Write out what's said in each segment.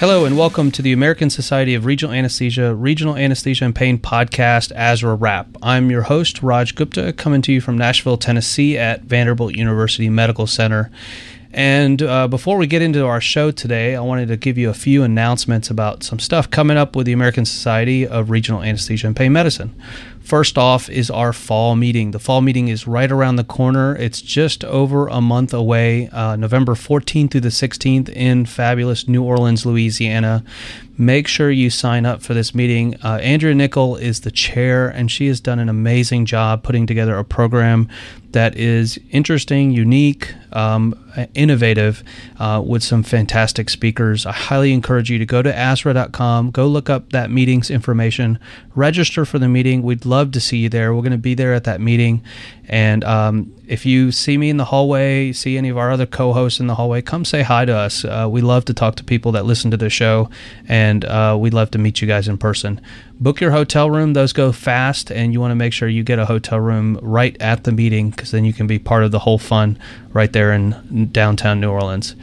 Hello, and welcome to the American Society of Regional Anesthesia Regional Anesthesia and Pain podcast, ASRA Wrap. I'm your host, Raj Gupta, coming to you from Nashville, Tennessee at Vanderbilt University Medical Center. And uh, before we get into our show today, I wanted to give you a few announcements about some stuff coming up with the American Society of Regional Anesthesia and Pain Medicine. First off is our fall meeting. The fall meeting is right around the corner. It's just over a month away, uh, November 14th through the 16th in fabulous New Orleans, Louisiana. Make sure you sign up for this meeting. Uh, Andrea Nickel is the chair, and she has done an amazing job putting together a program that is interesting, unique, um, innovative, uh, with some fantastic speakers. I highly encourage you to go to ASRA.com, go look up that meeting's information, register for the meeting. We'd love to see you there. We're going to be there at that meeting. And um, if you see me in the hallway, see any of our other co hosts in the hallway, come say hi to us. Uh, we love to talk to people that listen to the show, and uh, we'd love to meet you guys in person. Book your hotel room, those go fast, and you want to make sure you get a hotel room right at the meeting because then you can be part of the whole fun right there in downtown New Orleans.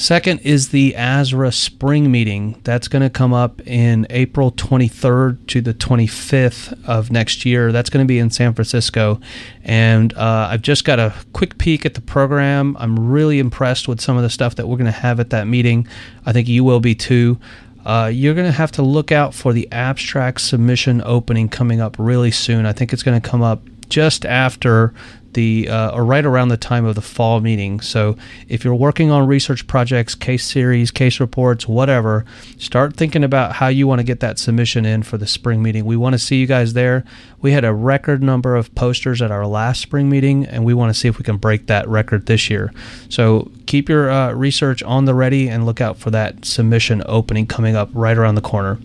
Second is the ASRA spring meeting. That's going to come up in April 23rd to the 25th of next year. That's going to be in San Francisco. And uh, I've just got a quick peek at the program. I'm really impressed with some of the stuff that we're going to have at that meeting. I think you will be too. Uh, you're going to have to look out for the abstract submission opening coming up really soon. I think it's going to come up just after the uh, or right around the time of the fall meeting. So if you're working on research projects, case series, case reports, whatever, start thinking about how you want to get that submission in for the spring meeting. We want to see you guys there. We had a record number of posters at our last spring meeting, and we want to see if we can break that record this year. So keep your uh, research on the ready and look out for that submission opening coming up right around the corner.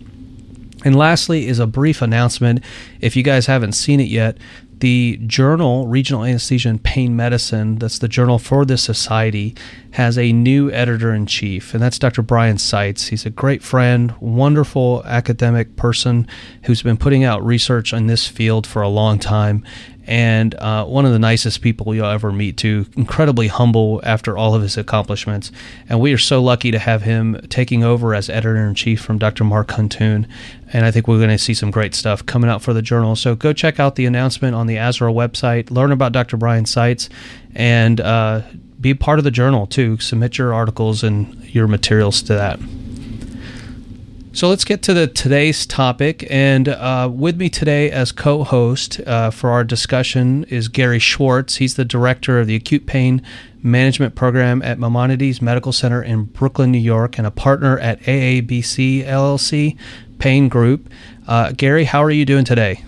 And lastly, is a brief announcement. If you guys haven't seen it yet, the journal Regional Anesthesia and Pain Medicine, that's the journal for this society, has a new editor in chief, and that's Dr. Brian Seitz. He's a great friend, wonderful academic person who's been putting out research in this field for a long time, and uh, one of the nicest people you'll ever meet too. Incredibly humble after all of his accomplishments. And we are so lucky to have him taking over as editor-in-chief from dr mark huntoon. And i think we're going to see some great stuff coming out for the journal. So go check out the announcement on the ASRA website. Learn about dr brian seitz. And uh, be part of the journal too. Submit your articles and your materials to that so let's get to the today's topic. And uh, with me today as co-host uh, for our discussion is Gary Schwartz. He's the director of the Acute Pain Management Program at Maimonides Medical Center in Brooklyn, New York, and a partner at AABC LLC Pain Group. Uh, Gary, how are you doing today?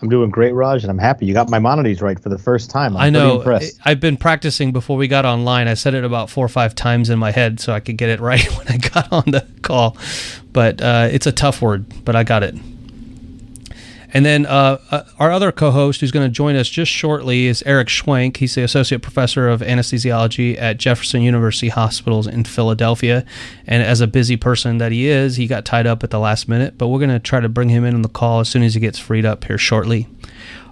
I'm doing great, Raj, and I'm happy you got Maimonides right for the first time. I'm i know. I've been practicing before we got online. I said it about four or five times in my head so I could get it right when I got on the call. But uh, it's a tough word, but I got it. And then uh, uh, our other co-host, who's going to join us just shortly, is Eric Schwenk. He's the associate professor of anesthesiology at Jefferson University Hospitals in Philadelphia. And as a busy person that he is, he got tied up at the last minute. But we're going to try to bring him in on the call as soon as he gets freed up here shortly.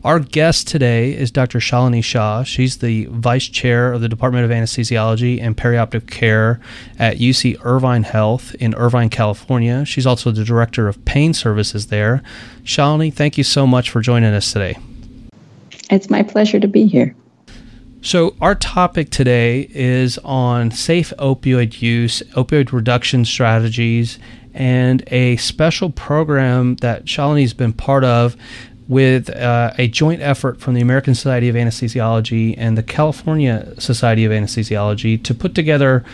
Our guest today is Dr. Shalini Shah. She's the vice chair of the Department of Anesthesiology and Perioperative Care at UC Irvine Health in Irvine, California. She's also the director of pain services there. Shalini, thank you so much for joining us today. It's my pleasure to be here. So, our topic today is on safe opioid use, opioid reduction strategies, and a special program that Shalini's been part of with uh, a joint effort from the American Society of Anesthesiology and the California Society of Anesthesiology to put together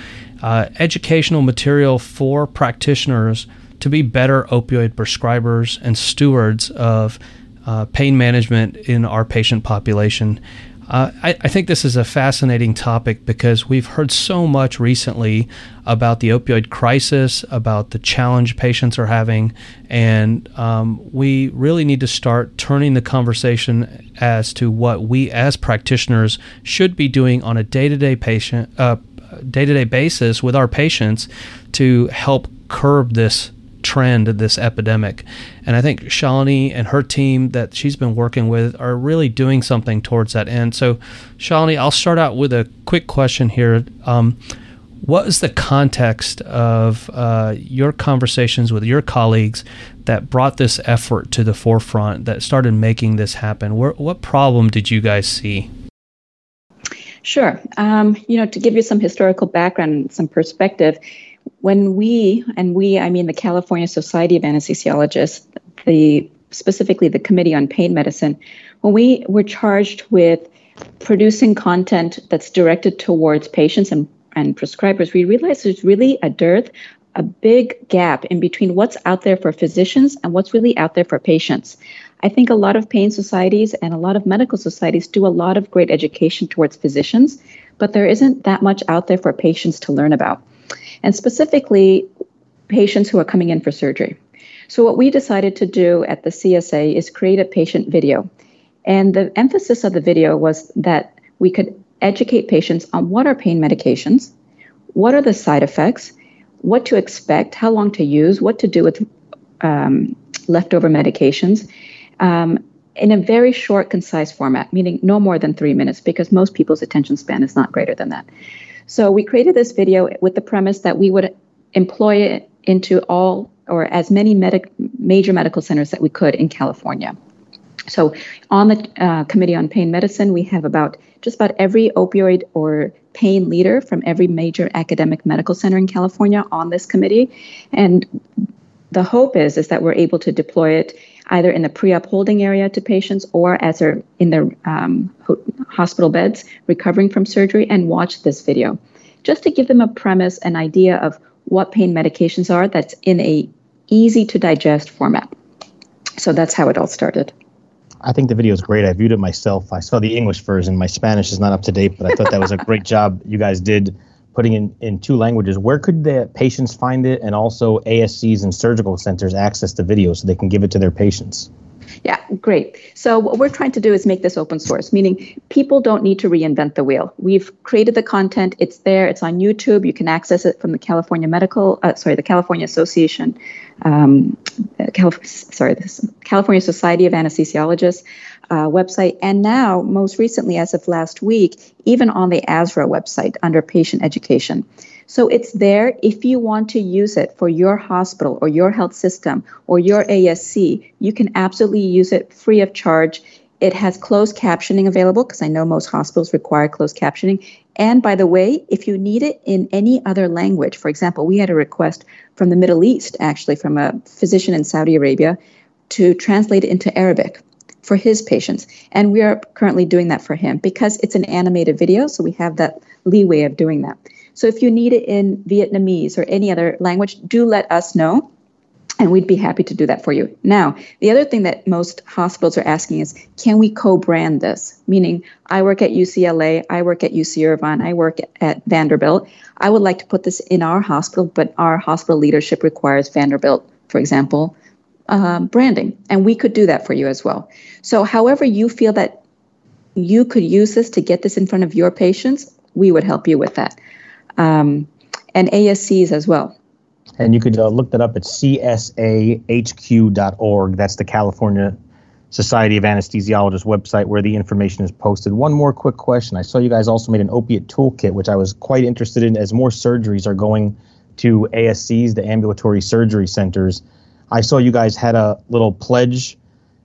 uh, educational material for practitioners to be better opioid prescribers and stewards of uh, pain management in our patient population. Uh, I, I, think this is a fascinating topic because we've heard so much recently about the opioid crisis, about the challenge patients are having, and um, we really need to start turning the conversation as to what we as practitioners should be doing on a day-to-day patient, uh, day-to-day basis with our patients to help curb this trend, this epidemic. And I think Shalini and her team that she's been working with are really doing something towards that end. So, Shalini, I'll start out with a quick question here. Um, What is the context of uh, your conversations with your colleagues that brought this effort to the forefront, that started making this happen? Where, what problem did you guys see? Sure. Um, you know, to give you some historical background, and some perspective, when we, and we, I mean the California Society of Anesthesiologists, the specifically the Committee on Pain Medicine, when we were charged with producing content that's directed towards patients and, and prescribers, we realized there's really a dearth, a big gap in between what's out there for physicians and what's really out there for patients. I think a lot of pain societies and a lot of medical societies do a lot of great education towards physicians, but there isn't that much out there for patients to learn about. And specifically, patients who are coming in for surgery. So, what we decided to do at the CSA is create a patient video. And the emphasis of the video was that we could educate patients on what are pain medications, what are the side effects, what to expect, how long to use, what to do with um, leftover medications, um, in a very short, concise format, meaning no more than three minutes, because most people's attention span is not greater than that. So we created this video with the premise that we would employ it into all or as many medic- major medical centers that we could in California. So, on the uh, Committee on Pain Medicine, we have about just about every opioid or pain leader from every major academic medical center in California on this committee, and the hope is is that we're able to deploy it either in the pre-op holding area to patients or as they're in their um, hospital beds recovering from surgery and watch this video, just to give them a premise, an idea of what pain medications are. That's in a easy to digest format. So that's how it all started. I think the video is great. I viewed it myself. I saw the English version. My Spanish is not up to date, but I thought that was a great job you guys did putting in in two languages. Where could the patients find it, and also ASCs and surgical centers access the video so they can give it to their patients? Yeah, great. So what we're trying to do is make this open source, meaning people don't need to reinvent the wheel. We've created the content; it's there. It's on YouTube. You can access it from the California Medical, uh, sorry, the California Association, um, Calif- sorry, the California Society of Anesthesiologists uh, website, and now, most recently, as of last week, even on the ASRA website under patient education. So it's there if you want to use it for your hospital or your health system or your ASC, you can absolutely use it free of charge. It has closed captioning available because I know most hospitals require closed captioning. And by the way, if you need it in any other language, for example, we had a request from the Middle East, actually, from a physician in Saudi Arabia, to translate it into Arabic for his patients. And we are currently doing that for him because it's an animated video, so we have that leeway of doing that. So if you need it in Vietnamese or any other language, do let us know. And we'd be happy to do that for you. Now, the other thing that most hospitals are asking is can we co brand this? Meaning, I work at UCLA, I work at UC Irvine, I work at Vanderbilt. I would like to put this in our hospital, but our hospital leadership requires Vanderbilt, for example, uh, branding. And we could do that for you as well. So, however, you feel that you could use this to get this in front of your patients, we would help you with that. Um, and ASCs as well. And you could uh, look that up at csahq.org. That's the California Society of Anesthesiologists website where the information is posted. One more quick question. I saw you guys also made an opiate toolkit, which I was quite interested in as more surgeries are going to ASCs, the ambulatory surgery centers. I saw you guys had a little pledge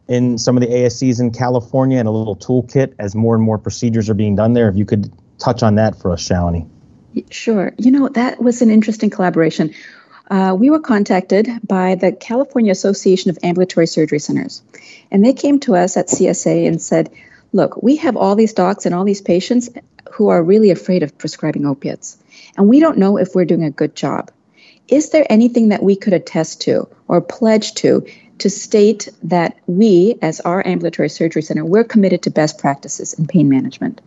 in some of the ASCs in California and a little toolkit as more and more procedures are being done there. If you could touch on that for us, Shalini. Sure. You know, that was an interesting collaboration. Uh, we were contacted by the California Association of Ambulatory Surgery Centers, and they came to us at CSA and said, Look, we have all these docs and all these patients who are really afraid of prescribing opiates, and we don't know if we're doing a good job. Is there anything that we could attest to or pledge to to state that we, as our ambulatory surgery center, we're committed to best practices in pain management?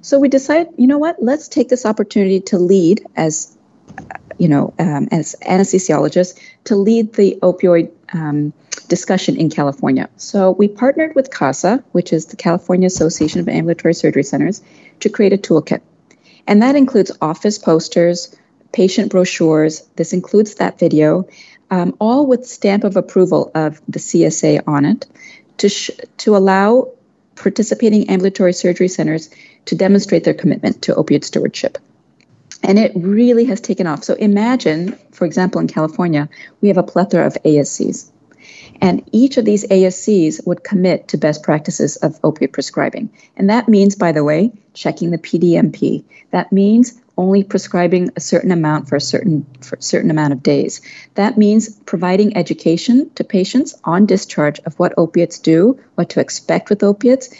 So we decided, you know what? Let's take this opportunity to lead as, you know, um, as anesthesiologists to lead the opioid um, discussion in California. So we partnered with CASA, which is the California Association of Ambulatory Surgery Centers, to create a toolkit, and that includes office posters, patient brochures. This includes that video, um, all with stamp of approval of the CSA on it, to sh- to allow participating ambulatory surgery centers to demonstrate their commitment to opioid stewardship. And it really has taken off. So imagine, for example, in California, we have a plethora of ASCs. And each of these ASCs would commit to best practices of opiate prescribing. And that means, by the way, checking the PDMP. That means only prescribing a certain amount for a certain for a certain amount of days. That means providing education to patients on discharge of what opiates do, what to expect with opiates,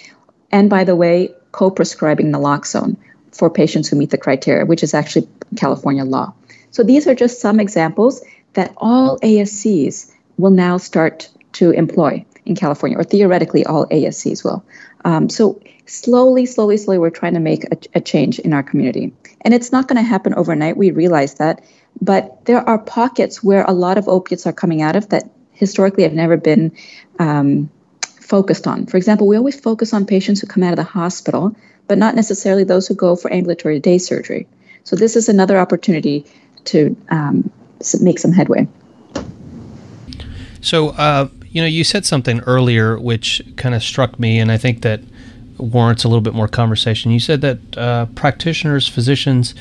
and by the way, co-prescribing naloxone for patients who meet the criteria, which is actually California law. So these are just some examples that all ASCs will now start to employ in California, or theoretically all ASCs will. Um, so slowly, slowly, slowly, we're trying to make a, a change in our community. And it's not going to happen overnight. We realize that. But there are pockets where a lot of opiates are coming out of that historically have never been um, focused on. For example, we always focus on patients who come out of the hospital, but not necessarily those who go for ambulatory day surgery. So this is another opportunity to um, make some headway. So, uh, you know, you said something earlier which kind of struck me, and I think that warrants a little bit more conversation. You said that uh, practitioners, physicians,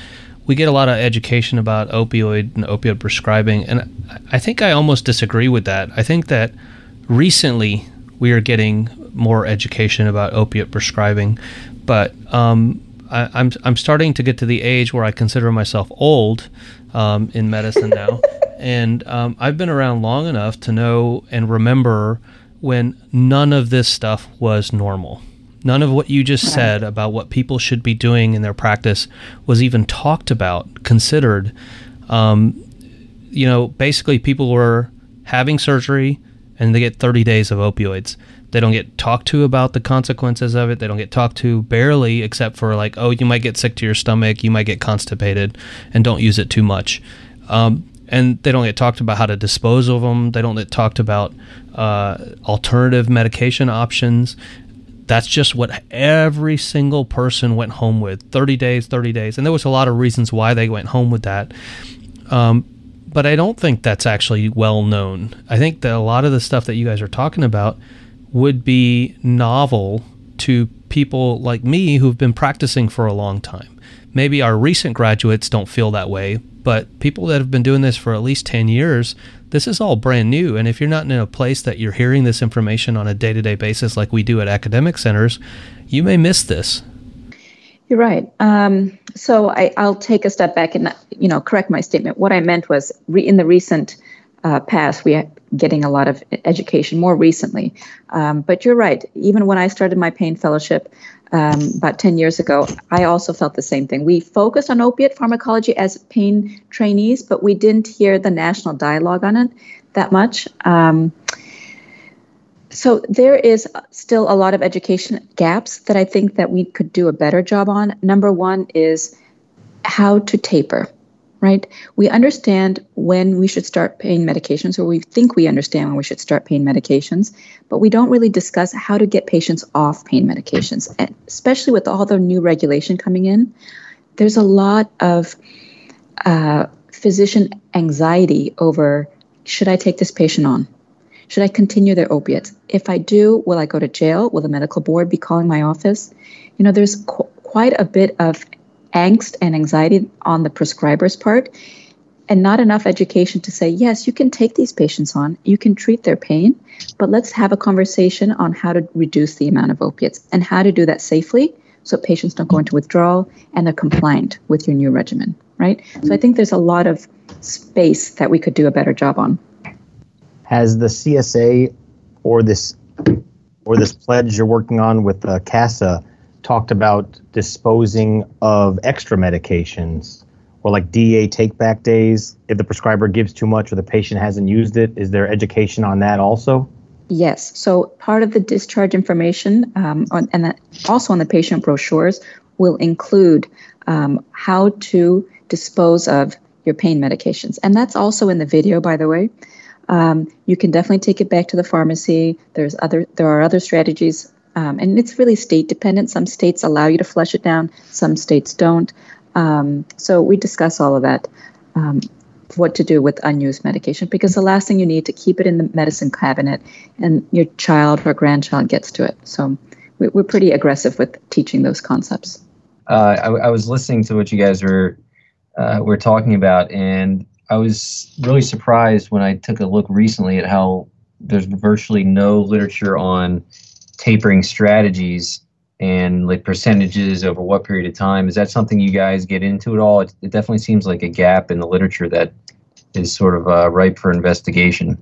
we get a lot of education about opioid and opioid prescribing, and I think I almost disagree with that. I think that recently we are getting more education about opiate prescribing, but um, I, am I'm, I'm starting to get to the age where I consider myself old um, in medicine now. And um, I've been around long enough to know and remember when none of this stuff was normal. None of what you just said about what people should be doing in their practice was even talked about, considered. Um, you know, basically, people were having surgery and they get 30 days of opioids. They don't get talked to about the consequences of it. They don't get talked to barely, except for like, oh, you might get sick to your stomach, you might get constipated, and don't use it too much. Um, and they don't get talked about how to dispose of them. They don't get talked about uh, alternative medication options. That's just what every single person went home with 30 days, 30 days. And there was a lot of reasons why they went home with that. Um, but I don't think that's actually well known. I think that a lot of the stuff that you guys are talking about would be novel to people like me who've been practicing for a long time. Maybe our recent graduates don't feel that way, but people that have been doing this for at least 10 years, this is all brand new. And if you're not in a place that you're hearing this information on a day to day basis like we do at academic centers, you may miss this. You're right. Um, so I, will take a step back and you know correct my statement. What I meant was re- in the recent uh, past, we are getting a lot of education more recently. Um, but you're right. Even when I started my pain fellowship, um, about 10 years ago, I also felt the same thing. We focused on opiate pharmacology as pain trainees, but we didn't hear the national dialogue on it that much. Um, so there is still a lot of education gaps that I think that we could do a better job on. Number one is how to taper right? We understand when we should start pain medications, or we think we understand when we should start pain medications, but we don't really discuss how to get patients off pain medications, and especially with all the new regulation coming in. There's a lot of uh, physician anxiety over should I take this patient on? Should I continue their opiates? If I do, will I go to jail? Will the medical board be calling my office? You know, there's qu- quite a bit of angst and anxiety on the prescriber's part and not enough education to say, yes, you can take these patients on, you can treat their pain, but let's have a conversation on how to reduce the amount of opiates and how to do that safely so patients don't go into withdrawal and they're compliant with your new regimen, right? So I think there's a lot of space that we could do a better job on. Has the CSA or this or this pledge you're working on with uh, CASA talked about disposing of extra medications or like DEA take back days if the prescriber gives too much or the patient hasn't used it. Is there education on that also? Yes. So part of the discharge information um, on, and also on the patient brochures will include um, how to dispose of your pain medications. And that's also in the video, by the way. Um, you can definitely take it back to the pharmacy. There's other there are other strategies um, and it's really state dependent. Some states allow you to flush it down, some states don't. Um, so we discuss all of that, um, what to do with unused medication, because the last thing you need to keep it in the medicine cabinet and your child or grandchild gets to it. So we, are pretty aggressive with teaching those concepts. Uh, I, I, was listening to what you guys were uh, we're talking about. And I was really surprised when I took a look recently at how there's virtually no literature on tapering strategies and like percentages over what period of time. Is that something you guys get into at all? It, it definitely seems like a gap in the literature that is sort of uh, ripe for investigation.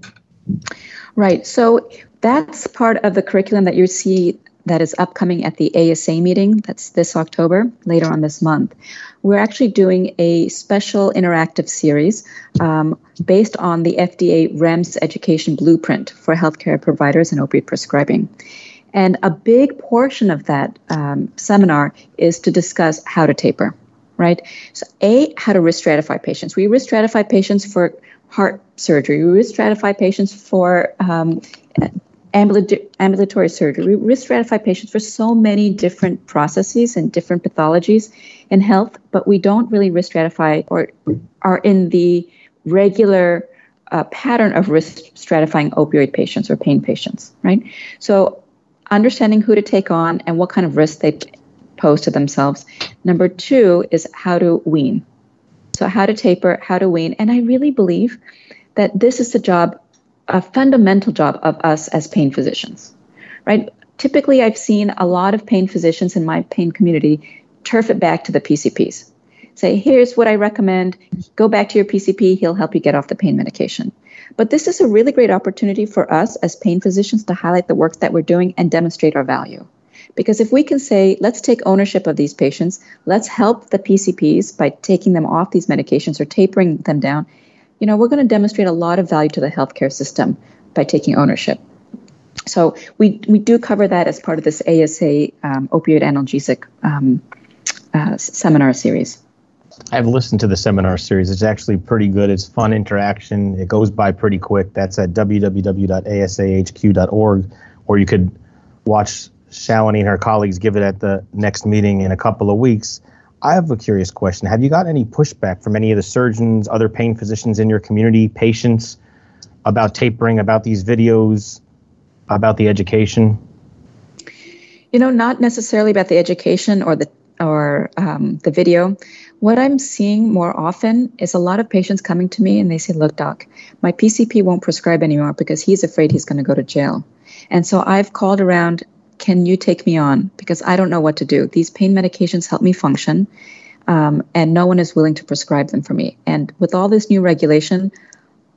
Right. So that's part of the curriculum that you see that is upcoming at the ASA meeting. That's this October, later on this month. We're actually doing a special interactive series um, based on the FDA REMS education blueprint for healthcare providers and opiate prescribing. And a big portion of that um, seminar is to discuss how to taper, right? So, A, how to risk stratify patients. We risk stratify patients for heart surgery, we risk stratify patients for um, ambulatory surgery. We risk stratify patients for so many different processes and different pathologies in health, but we don't really risk stratify or are in the regular uh, pattern of risk stratifying opioid patients or pain patients, right? So, understanding who to take on and what kind of risk they pose to themselves. Number two is how to wean. So, how to taper, how to wean. And I really believe that this is the job a fundamental job of us as pain physicians, right? Typically, I've seen a lot of pain physicians in my pain community turf it back to the PCPs. Say, here's what I recommend. Go back to your PCP. He'll help you get off the pain medication. But this is a really great opportunity for us as pain physicians to highlight the work that we're doing and demonstrate our value. Because if we can say, let's take ownership of these patients, let's help the PCPs by taking them off these medications or tapering them down, you know, we're going to demonstrate a lot of value to the healthcare system by taking ownership. So we we do cover that as part of this ASA um, opioid analgesic um, uh, seminar series. I've listened to the seminar series. It's actually pretty good. It's fun interaction. It goes by pretty quick. That's at www.asahq.org, or you could watch Shalini and her colleagues give it at the next meeting in a couple of weeks. I have a curious question. Have you got any pushback from any of the surgeons, other pain physicians in your community, patients about tapering, about these videos, about the education? You know, not necessarily about the education or the or um, the video. What I'm seeing more often is a lot of patients coming to me and they say, "Look, doc, my PCP won't prescribe anymore because he's afraid he's going to go to jail." And so I've called around can you take me on? Because I don't know what to do. These pain medications help me function, um, and no one is willing to prescribe them for me. And with all this new regulation,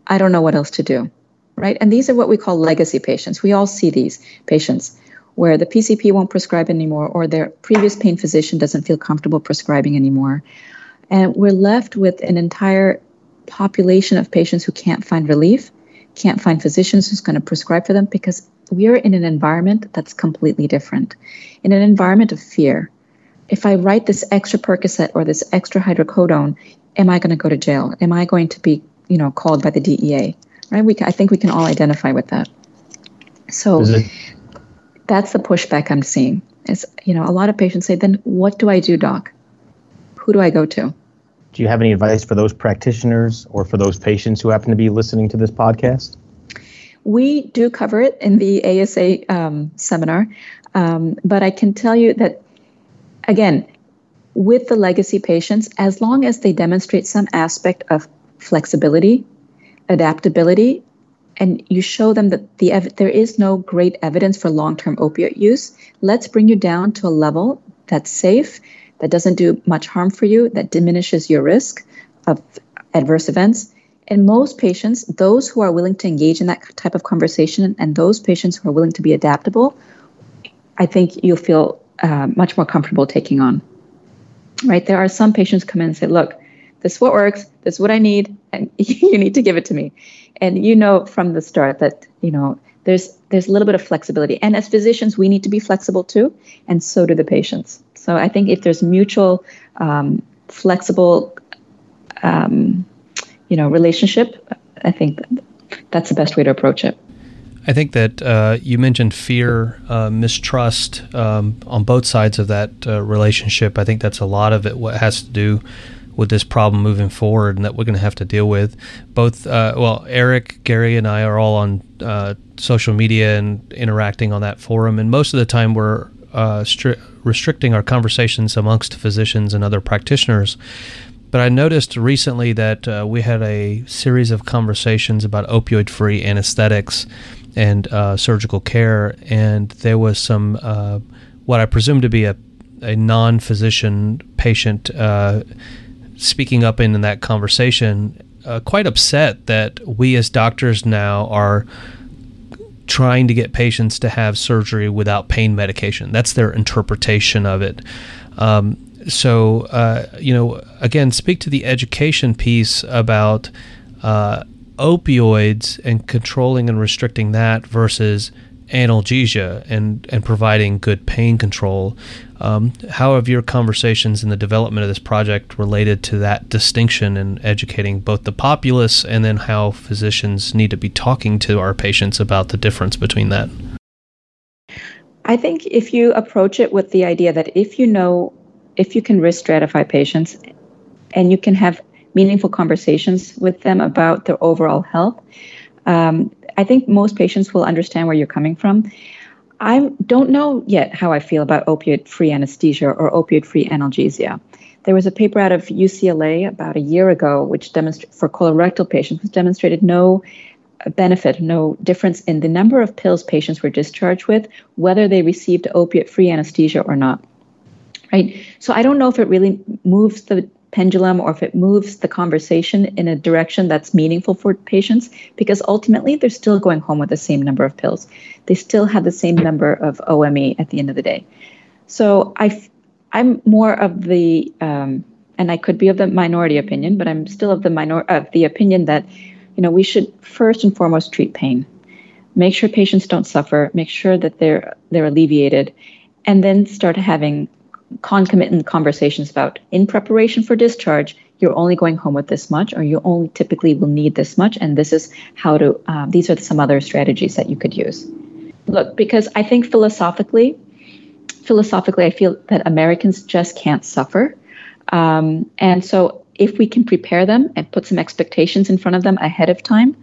I don't know what else to do, right? And these are what we call legacy patients. We all see these patients where the PCP won't prescribe anymore, or their previous pain physician doesn't feel comfortable prescribing anymore. And we're left with an entire population of patients who can't find relief, can't find physicians who's going to prescribe for them because we're in an environment that's completely different. In an environment of fear, if I write this extra Percocet or this extra hydrocodone, am I going to go to jail? Am I going to be, you know, called by the DEA? Right? We, I think we can all identify with that. So that's the pushback I'm seeing. Is you know, a lot of patients say, "Then what do I do, doc? Who do I go to?" Do you have any advice for those practitioners or for those patients who happen to be listening to this podcast? We do cover it in the ASA um, seminar, um, but I can tell you that, again, with the legacy patients, as long as they demonstrate some aspect of flexibility, adaptability, and you show them that the ev- there is no great evidence for long-term opioid use, let's bring you down to a level that's safe, that doesn't do much harm for you, that diminishes your risk of adverse events, And most patients, those who are willing to engage in that type of conversation and those patients who are willing to be adaptable, I think you'll feel uh, much more comfortable taking on. Right? There are some patients come in and say, look, this is what works, this is what I need, and you need to give it to me. And you know from the start that, you know, there's there's a little bit of flexibility. And as physicians, we need to be flexible too, and so do the patients. So I think if there's mutual um, flexible um, you know relationship i think that's the best way to approach it I think that uh, you mentioned fear, uh, mistrust um, on both sides of that uh, relationship. I think that's a lot of it. What has to do with this problem moving forward, and that we're going to have to deal with. Both, uh, well, Eric, Gary, and I are all on uh, social media and interacting on that forum, and most of the time we're uh, stri- restricting our conversations amongst physicians and other practitioners. But I noticed recently that uh, we had a series of conversations about opioid free anesthetics and uh, surgical care, and there was some, uh, what I presume to be a, a non physician patient speaking up in, in that conversation, uh, quite upset that we as doctors now are trying to get patients to have surgery without pain medication. That's their interpretation of it. Um, so, uh, you know, again, speak to the education piece about uh, opioids and controlling and restricting that versus analgesia and, and providing good pain control. Um, how have your conversations in the development of this project related to that distinction and educating both the populace and then how physicians need to be talking to our patients about the difference between that? I think if you approach it with the idea that if you know, if you can risk stratify patients and you can have meaningful conversations with them about their overall health, um, I think most patients will understand where you're coming from. I don't know yet how I feel about opioid free anesthesia or opioid free analgesia. There was a paper out of UCLA about a year ago, which demonstrated for colorectal patients, which demonstrated no benefit, no difference in the number of pills patients were discharged with, whether they received opiate free anesthesia or not. Right. So I don't know if it really moves the pendulum or if it moves the conversation in a direction that's meaningful for patients because ultimately they're still going home with the same number of pills. They still have the same number of OME at the end of the day. So I, I'm more of the, um, and I could be of the minority opinion, but I'm still of the minor of the opinion that, you know, we should first and foremost treat pain, make sure patients don't suffer, make sure that they're they're alleviated, and then start having concomitant conversations about in preparation for discharge you're only going home with this much or you only typically will need this much and this is how to um, these are some other strategies that you could use. Look because i think philosophically philosophically i feel that americans just can't suffer. Um, and so if we can prepare them and put some expectations in front of them ahead of time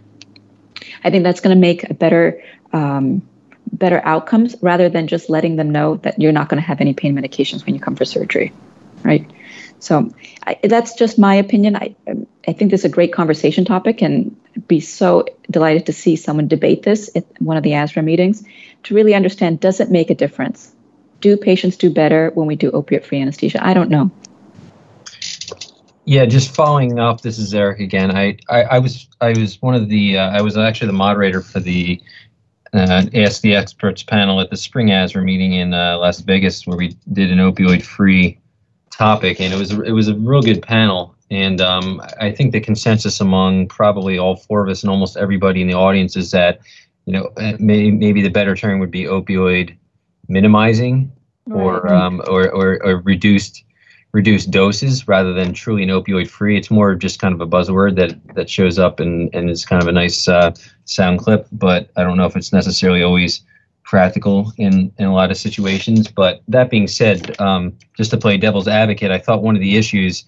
i think that's going to make a better um, better outcomes rather than just letting them know that you're not going to have any pain medications when you come for surgery, right? So I, that's just my opinion. I I think this is a great conversation topic, and be so delighted to see someone debate this at one of the ASRA meetings to really understand: does it make a difference? Do patients do better when we do opiate-free anesthesia? I don't know. Yeah, just following up. This is Eric again. I, I, I was I was one of the uh, I was actually the moderator for the uh, Ask the Experts panel at the Spring ASRA meeting in uh, Las Vegas, where we did an opioid-free topic, and it was it was a real good panel. And um, I think the consensus among probably all four of us and almost everybody in the audience is that, you know, uh, may, maybe the better term would be opioid minimizing, or um, or, or, or reduced reduced doses rather than truly an opioid free. It's more just kind of a buzzword that that shows up and and is kind of a nice uh, sound clip, but I don't know if it's necessarily always practical in in a lot of situations. But that being said, um, just to play devil's advocate, I thought one of the issues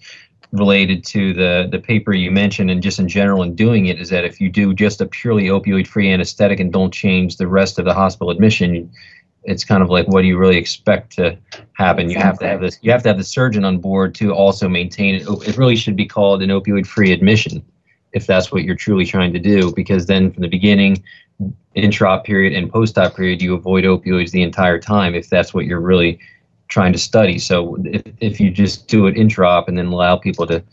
related to the the paper you mentioned and just in general in doing it is that if you do just a purely opioid free anesthetic and don't change the rest of the hospital admission it's kind of like what do you really expect to happen? You have to have this. You have to have the surgeon on board to also maintain it. Oh, it really should be called an opioid-free admission, if that's what you're truly trying to do. Because then, from the beginning, intra-op period and post-op period, you avoid opioids the entire time. If that's what you're really trying to study. So if, if you just do it intra-op and then allow people to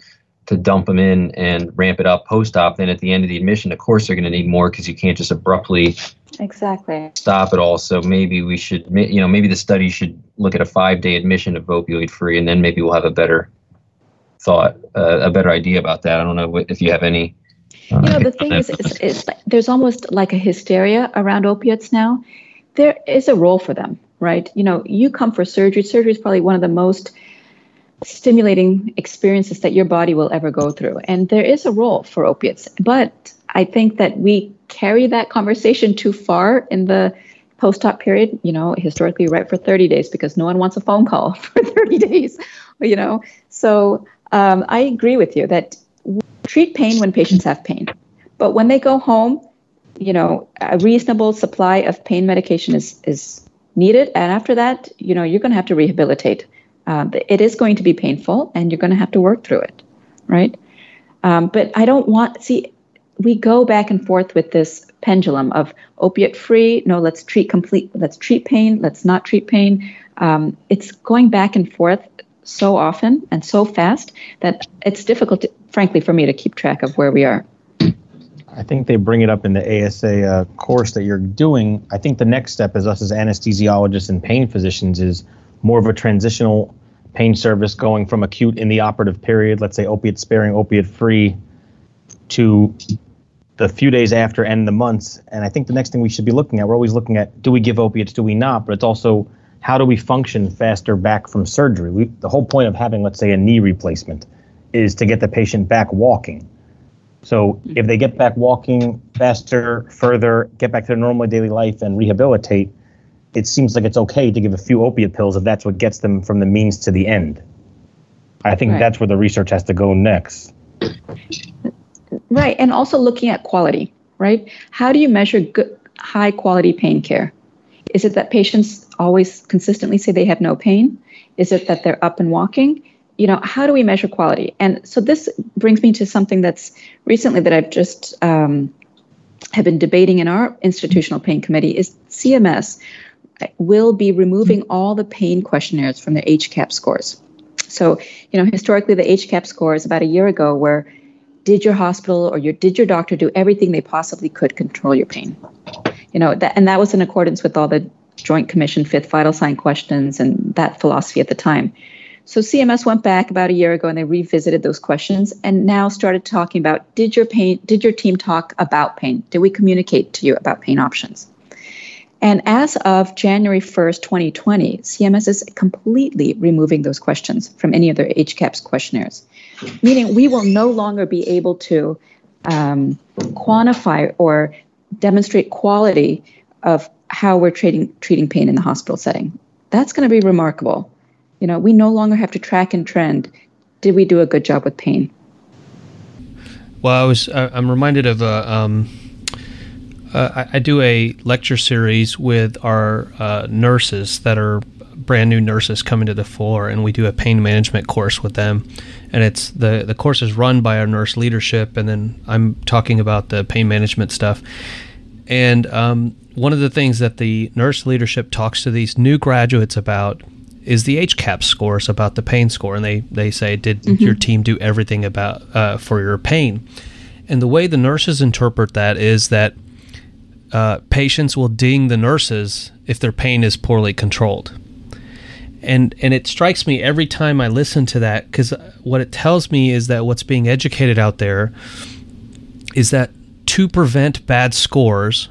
to dump them in and ramp it up post-op, then at the end of the admission, of course, they're going to need more because you can't just abruptly exactly stop it all. So maybe we should, you know, maybe the study should look at a five-day admission of opioid-free, and then maybe we'll have a better thought, uh, a better idea about that. I don't know if you have any. Uh, you know, the thing is, is, is there's almost like a hysteria around opiates now. There is a role for them, right? You know, you come for surgery. Surgery is probably one of the most stimulating experiences that your body will ever go through. And there is a role for opiates. But I think that we carry that conversation too far in the post op period. You know, historically, right for 30 days because no one wants a phone call for 30 days, you know. So um, I agree with you that treat pain when patients have pain. But when they go home, you know, a reasonable supply of pain medication is, is needed. And after that, you know, you're going to have to rehabilitate um, it is going to be painful and you're going to have to work through it right? Um, but I don't want, see, we go back and forth with this pendulum of opiate free, no, let's treat complete, let's treat pain, let's not treat pain. Um, it's going back and forth so often and so fast that it's difficult, to, frankly, for me to keep track of where we are. I think they bring it up in the ASA uh, course that you're doing. I think the next step as us as anesthesiologists and pain physicians is more of a transitional pain service going from acute in the operative period, let's say opiate sparing, opiate free, to the few days after and the months. And I think the next thing we should be looking at, we're always looking at do we give opiates, do we not? But it's also how do we function faster back from surgery? We, the whole point of having, let's say, a knee replacement is to get the patient back walking. So if they get back walking faster, further, get back to their normal daily life and rehabilitate, it seems like it's okay to give a few opiate pills if that's what gets them from the means to the end. I think right. that's where the research has to go next. Right, and also looking at quality, right? How do you measure good, high quality pain care? Is it that patients always consistently say they have no pain? Is it that they're up and walking? You know, how do we measure quality? And so this brings me to something that's recently that I've just um, have been debating in our institutional pain committee is CMS will be removing all the pain questionnaires from the HCAHPS scores. So, you know, historically, the HCAHPS scores about a year ago were did your hospital or your did your doctor do everything they possibly could control your pain? You know, that, and that was in accordance with all the Joint Commission fifth vital sign questions and that philosophy at the time. So CMS went back about a year ago and they revisited those questions and now started talking about did your pain did your team talk about pain? Did we communicate to you about pain options? And as of January 1st, 2020, CMS is completely removing those questions from any of their HCAHPS questionnaires, meaning we will no longer be able to um, quantify or demonstrate quality of how we're treating, treating pain in the hospital setting. That's going to be remarkable. You know, we no longer have to track and trend. Did we do a good job with pain? Well, I was I'm reminded of a um, uh, I, I, do a lecture series with our uh, nurses that are brand new nurses coming to the floor, and we do a pain management course with them. And it's the the course is run by our nurse leadership, and then I'm talking about the pain management stuff. And um, one of the things that the nurse leadership talks to these new graduates about is the HCAHPS scores about the pain score, and they they say, "Did mm-hmm. your team do everything about uh, for your pain?" And the way the nurses interpret that is that uh, patients will ding the nurses if their pain is poorly controlled. And, and it strikes me every time I listen to that because what it tells me is that what's being educated out there is that to prevent bad scores,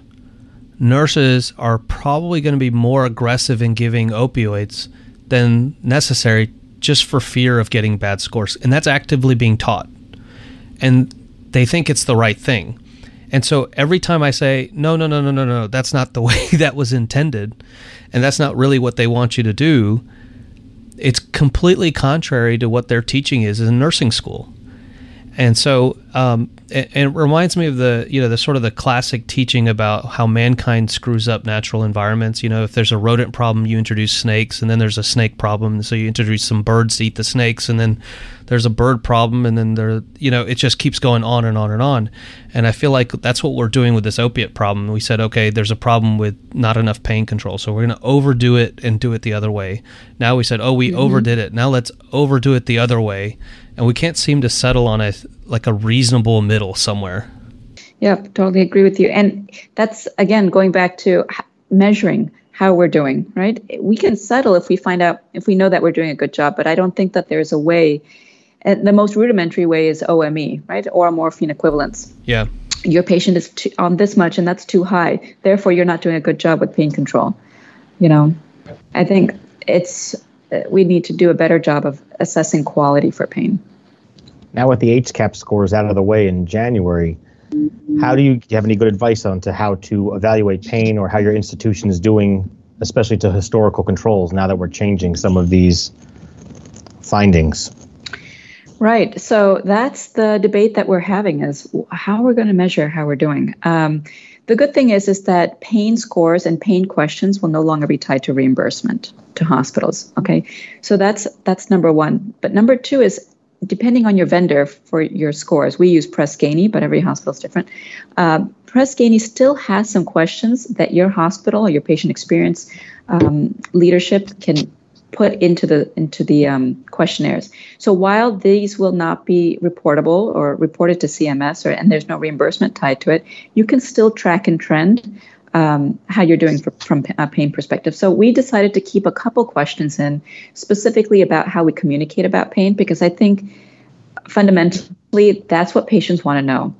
nurses are probably going to be more aggressive in giving opioids than necessary just for fear of getting bad scores. And that's actively being taught. And they think it's the right thing. And so every time I say, no, no, no, no, no, no, that's not the way that was intended, and that's not really what they want you to do, it's completely contrary to what their teaching is in nursing school. And so um, and it reminds me of the you know the sort of the classic teaching about how mankind screws up natural environments. You know, if there's a rodent problem, you introduce snakes, and then there's a snake problem, so you introduce some birds to eat the snakes, and then there's a bird problem, and then there you know it just keeps going on and on and on. And I feel like that's what we're doing with this opiate problem. We said, okay, there's a problem with not enough pain control, so we're going to overdo it and do it the other way. Now we said, oh, we mm-hmm. overdid it. Now let's overdo it the other way and we can't seem to settle on a like a reasonable middle somewhere. Yeah, totally agree with you. And that's again going back to measuring how we're doing, right? We can settle if we find out if we know that we're doing a good job, but I don't think that there's a way and the most rudimentary way is OME, right? Or morphine equivalence. Yeah. Your patient is too, on this much and that's too high. Therefore, you're not doing a good job with pain control. You know, I think it's uh, we need to do a better job of assessing quality for pain. Now, with the HCAHPS scores out of the way in January, how do you, do you have any good advice on to how to evaluate pain or how your institution is doing, especially to historical controls now that we're changing some of these findings? Right. So that's the debate that we're having is how we're going to measure how we're doing. Um, the good thing is is that pain scores and pain questions will no longer be tied to reimbursement to hospitals. Okay, so that's that's number one. But number two is depending on your vendor for your scores, we use Press Ganey, but every hospital is different. Uh, Press Ganey still has some questions that your hospital or your patient experience um, leadership can put into the into the um, questionnaires. So while these will not be reportable or reported to CMS, or and there's no reimbursement tied to it, you can still track and trend um, how you're doing for, from a pain perspective. So we decided to keep a couple questions in specifically about how we communicate about pain because I think fundamentally that's what patients want to know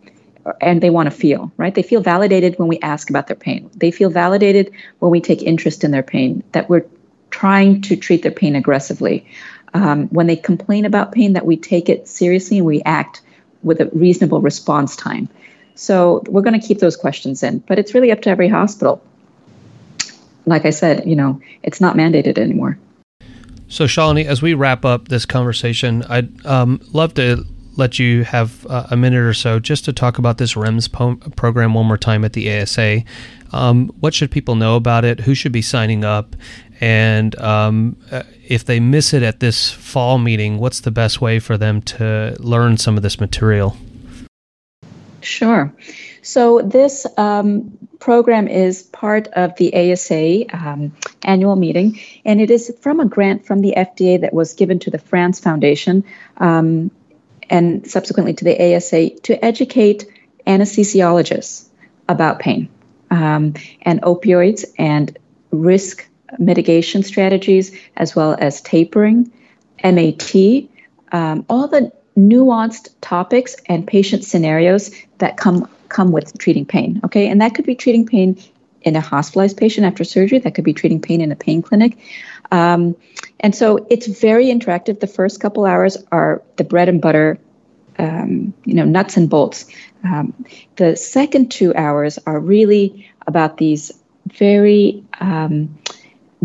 and they want to feel, right? They feel validated when we ask about their pain. They feel validated when we take interest in their pain, that we're trying to treat their pain aggressively. Um, when they complain about pain, that we take it seriously and we act with a reasonable response time. So we're going to keep those questions in, but it's really up to every hospital. Like I said, you know, it's not mandated anymore. So, Shalini, as we wrap up this conversation, I'd um, love to let you have uh, a minute or so just to talk about this REMS po- program one more time at the ASA. Um, what should people know about it? Who should be signing up? And um, uh, if they miss it at this fall meeting, what's the best way for them to learn some of this material? Sure. So this um, program is part of the ASA um, annual meeting, and it is from a grant from the FDA that was given to the France Foundation um, and subsequently to the ASA to educate anesthesiologists about pain um, and opioids and risk mitigation strategies, as well as tapering, MAT, um, all the nuanced topics and patient scenarios that come come with treating pain. Okay, and that could be treating pain in a hospitalized patient after surgery. That could be treating pain in a pain clinic. Um, and so it's very interactive. The first couple hours are the bread and butter, um, you know, nuts and bolts. Um, the second two hours are really about these very um,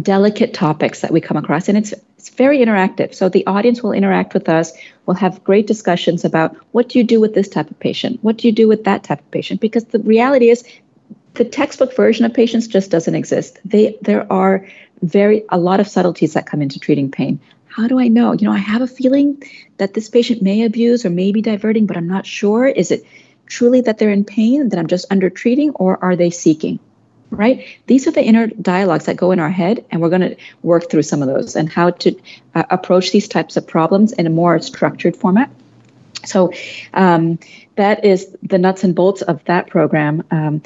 delicate topics that we come across, and it's it's very interactive. So the audience will interact with us. We'll have great discussions about what do you do with this type of patient? What do you do with that type of patient? Because the reality is, the textbook version of patients just doesn't exist. They there are very a lot of subtleties that come into treating pain. How do I know? You know, I have a feeling that this patient may abuse or may be diverting, but I'm not sure. Is it truly that they're in pain that I'm just under treating, or are they seeking? Right? These are the inner dialogues that go in our head, and we're going to work through some of those and how to uh, approach these types of problems in a more structured format. So um, that is the nuts and bolts of that program. Um,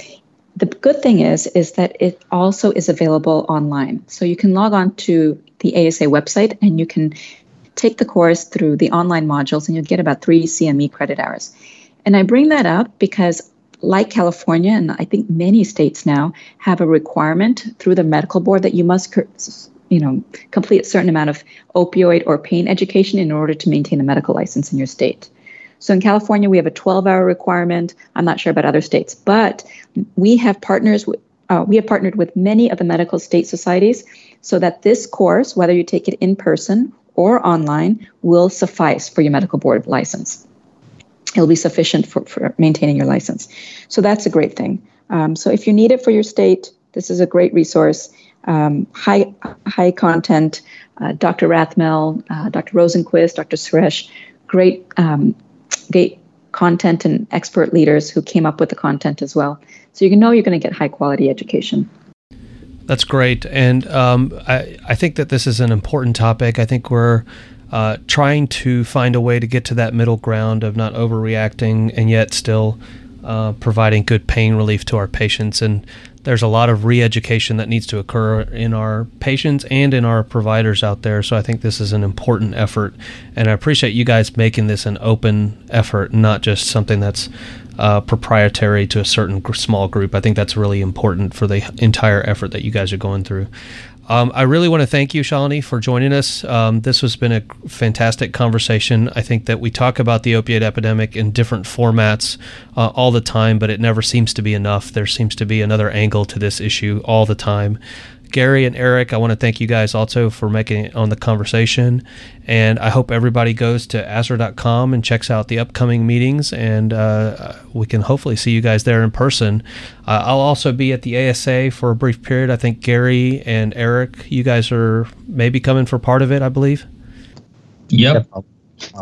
the good thing is is that it also is available online. So you can log on to the ASA website and you can take the course through the online modules, and you'll get about three CME credit hours. And I bring that up because like California, and I think many states now have a requirement through the medical board that you must, you know, complete a certain amount of opioid or pain education in order to maintain a medical license in your state. So in California, we have a 12-hour requirement. I'm not sure about other states, but we have partners. Uh, we have partnered with many of the medical state societies so that this course, whether you take it in person or online, will suffice for your medical board license it'll be sufficient for, for maintaining your license. So that's a great thing. Um, so if you need it for your state, this is a great resource. Um, high high content. Uh, Dr. Rathmell, uh, Dr. Rosenquist, Dr. Suresh, great um, great content and expert leaders who came up with the content as well. So you can know you're going to get high quality education. That's great, and um, I I think that this is an important topic. I think we're uh, trying to find a way to get to that middle ground of not overreacting and yet still uh, providing good pain relief to our patients. And there's a lot of re education that needs to occur in our patients and in our providers out there. So I think this is an important effort. And I appreciate you guys making this an open effort, not just something that's uh, proprietary to a certain small group. I think that's really important for the entire effort that you guys are going through. Um, I really want to thank you, Shalini, for joining us. Um, this has been a fantastic conversation. I think that we talk about the opiate epidemic in different formats uh, all the time, but it never seems to be enough. There seems to be another angle to this issue all the time. Gary and Eric, I want to thank you guys also for making it on the conversation. And I hope everybody goes to ASRA.com and checks out the upcoming meetings. And uh, we can hopefully see you guys there in person. Uh, I'll also be at the ASA for a brief period. I think Gary and Eric, you guys are maybe coming for part of it, I believe. Yep. I'll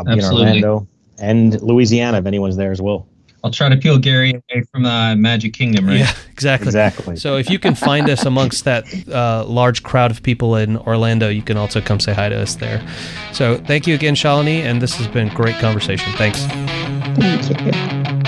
be Absolutely. in Orlando and Louisiana if anyone's there as well. I'll try to peel Gary away from uh, Magic Kingdom, right? Yeah, exactly. Exactly. So if you can find us amongst that uh, large crowd of people in Orlando, you can also come say hi to us there. So thank you again, Shalini, and this has been great conversation. Thanks. Thank you.